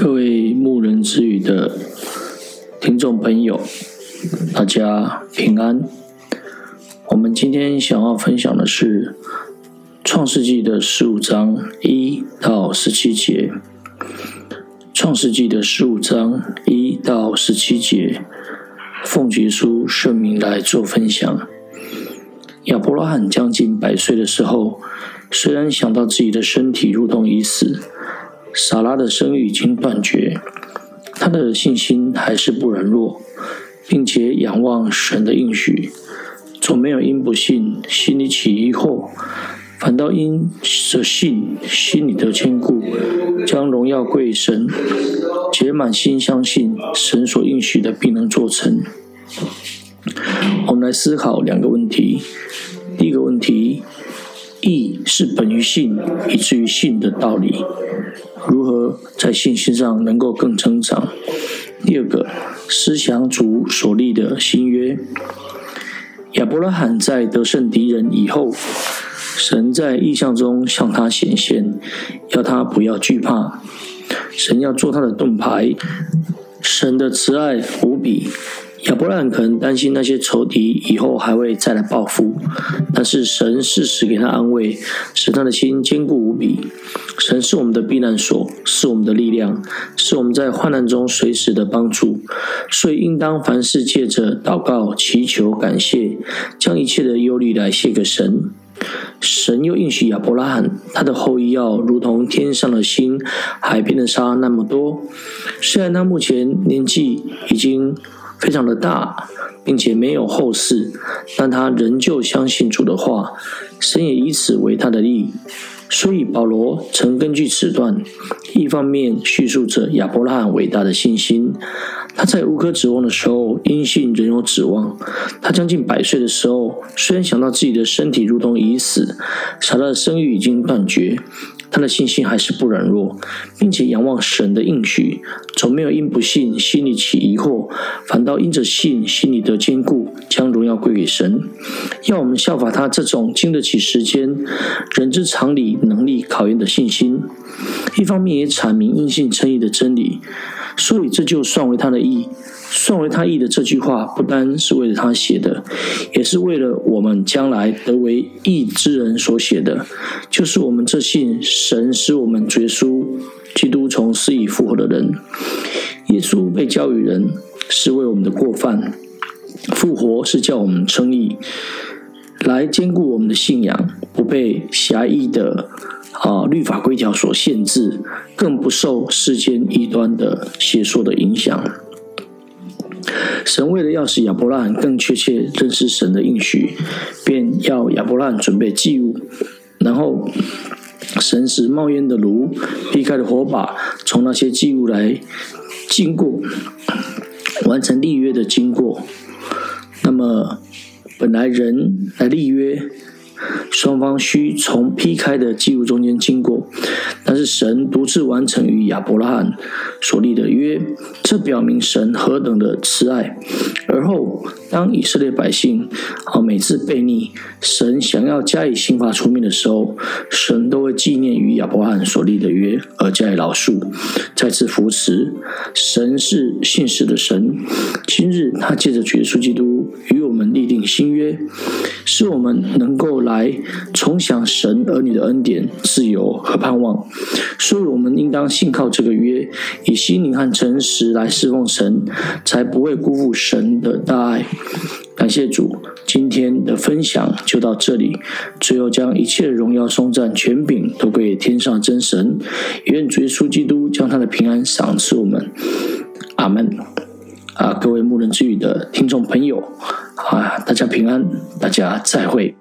各位牧人之语的听众朋友，大家平安。我们今天想要分享的是《创世纪》的十五章一到十七节。《创世纪》的十五章一到十七节，奉耶稣圣名来做分享。亚伯拉罕将近百岁的时候，虽然想到自己的身体如同已死。撒拉的生育已经断绝，他的信心还是不软弱，并且仰望神的应许，从没有因不信心里起疑惑，反倒因着信心里得坚固，将荣耀归神，且满心相信神所应许的必能做成。我们来思考两个问题：第一个问题，义是本于信，以至于信的道理。如何在信心上能够更成长？第二个，思想主所立的新约。亚伯拉罕在得胜敌人以后，神在异象中向他显现，要他不要惧怕。神要做他的盾牌。神的慈爱无比。亚伯拉罕可能担心那些仇敌以后还会再来报复，但是神适时给他安慰，使他的心坚固无比。神是我们的避难所，是我们的力量，是我们在患难中随时的帮助。所以应当凡事借着祷告、祈求、感谢，将一切的忧虑来献给神。神又应许亚伯拉罕，他的后裔要如同天上的星、海边的沙那么多。虽然他目前年纪已经非常的大，并且没有后世，但他仍旧相信主的话，神也以此为他的义。所以保罗曾根据此段，一方面叙述着亚伯拉罕伟大的信心，他在无可指望的时候，因信仍有指望；他将近百岁的时候，虽然想到自己的身体如同已死，撒拉的生育已经断绝。他的信心还是不软弱，并且仰望神的应许，从没有因不信心里起疑惑，反倒因着信心里得坚固，将荣耀归给神。要我们效法他这种经得起时间、人之常理能力考验的信心，一方面也阐明因信称义的真理。所以这就算为他的义，算为他义的这句话，不单是为了他写的，也是为了我们将来得为义之人所写的。就是我们这信神使我们绝书基督从死里复活的人。耶稣被交与人，是为我们的过犯；复活是叫我们称义，来坚固我们的信仰，不被狭义的。啊，律法规条所限制，更不受世间异端的邪说的影响。神为了要使亚伯拉罕更确切认识神的应许，便要亚伯拉罕准备祭物，然后神使冒烟的炉、劈开的火把从那些祭物来经过，完成立约的经过。那么，本来人来立约。双方需从劈开的祭物中间经过，但是神独自完成与亚伯拉罕所立的约，这表明神何等的慈爱。而后，当以色列百姓啊每次悖逆，神想要加以刑罚除灭的时候，神都会纪念与亚伯罕所立的约，而加以饶恕，再次扶持。神是信实的神，今日他借着主耶稣基督与我们立定新约，使我们能够来重享神儿女的恩典、自由和盼望。所以，我们应当信靠这个约，以心灵和诚实来侍奉神，才不会辜负神的的大爱。感谢主，今天的分享就到这里。最后，将一切荣耀、颂赞、权柄都归给天上真神。愿主耶稣基督将他的平安赏赐我们。阿门。啊，各位牧人之语的听众朋友，啊，大家平安，大家再会。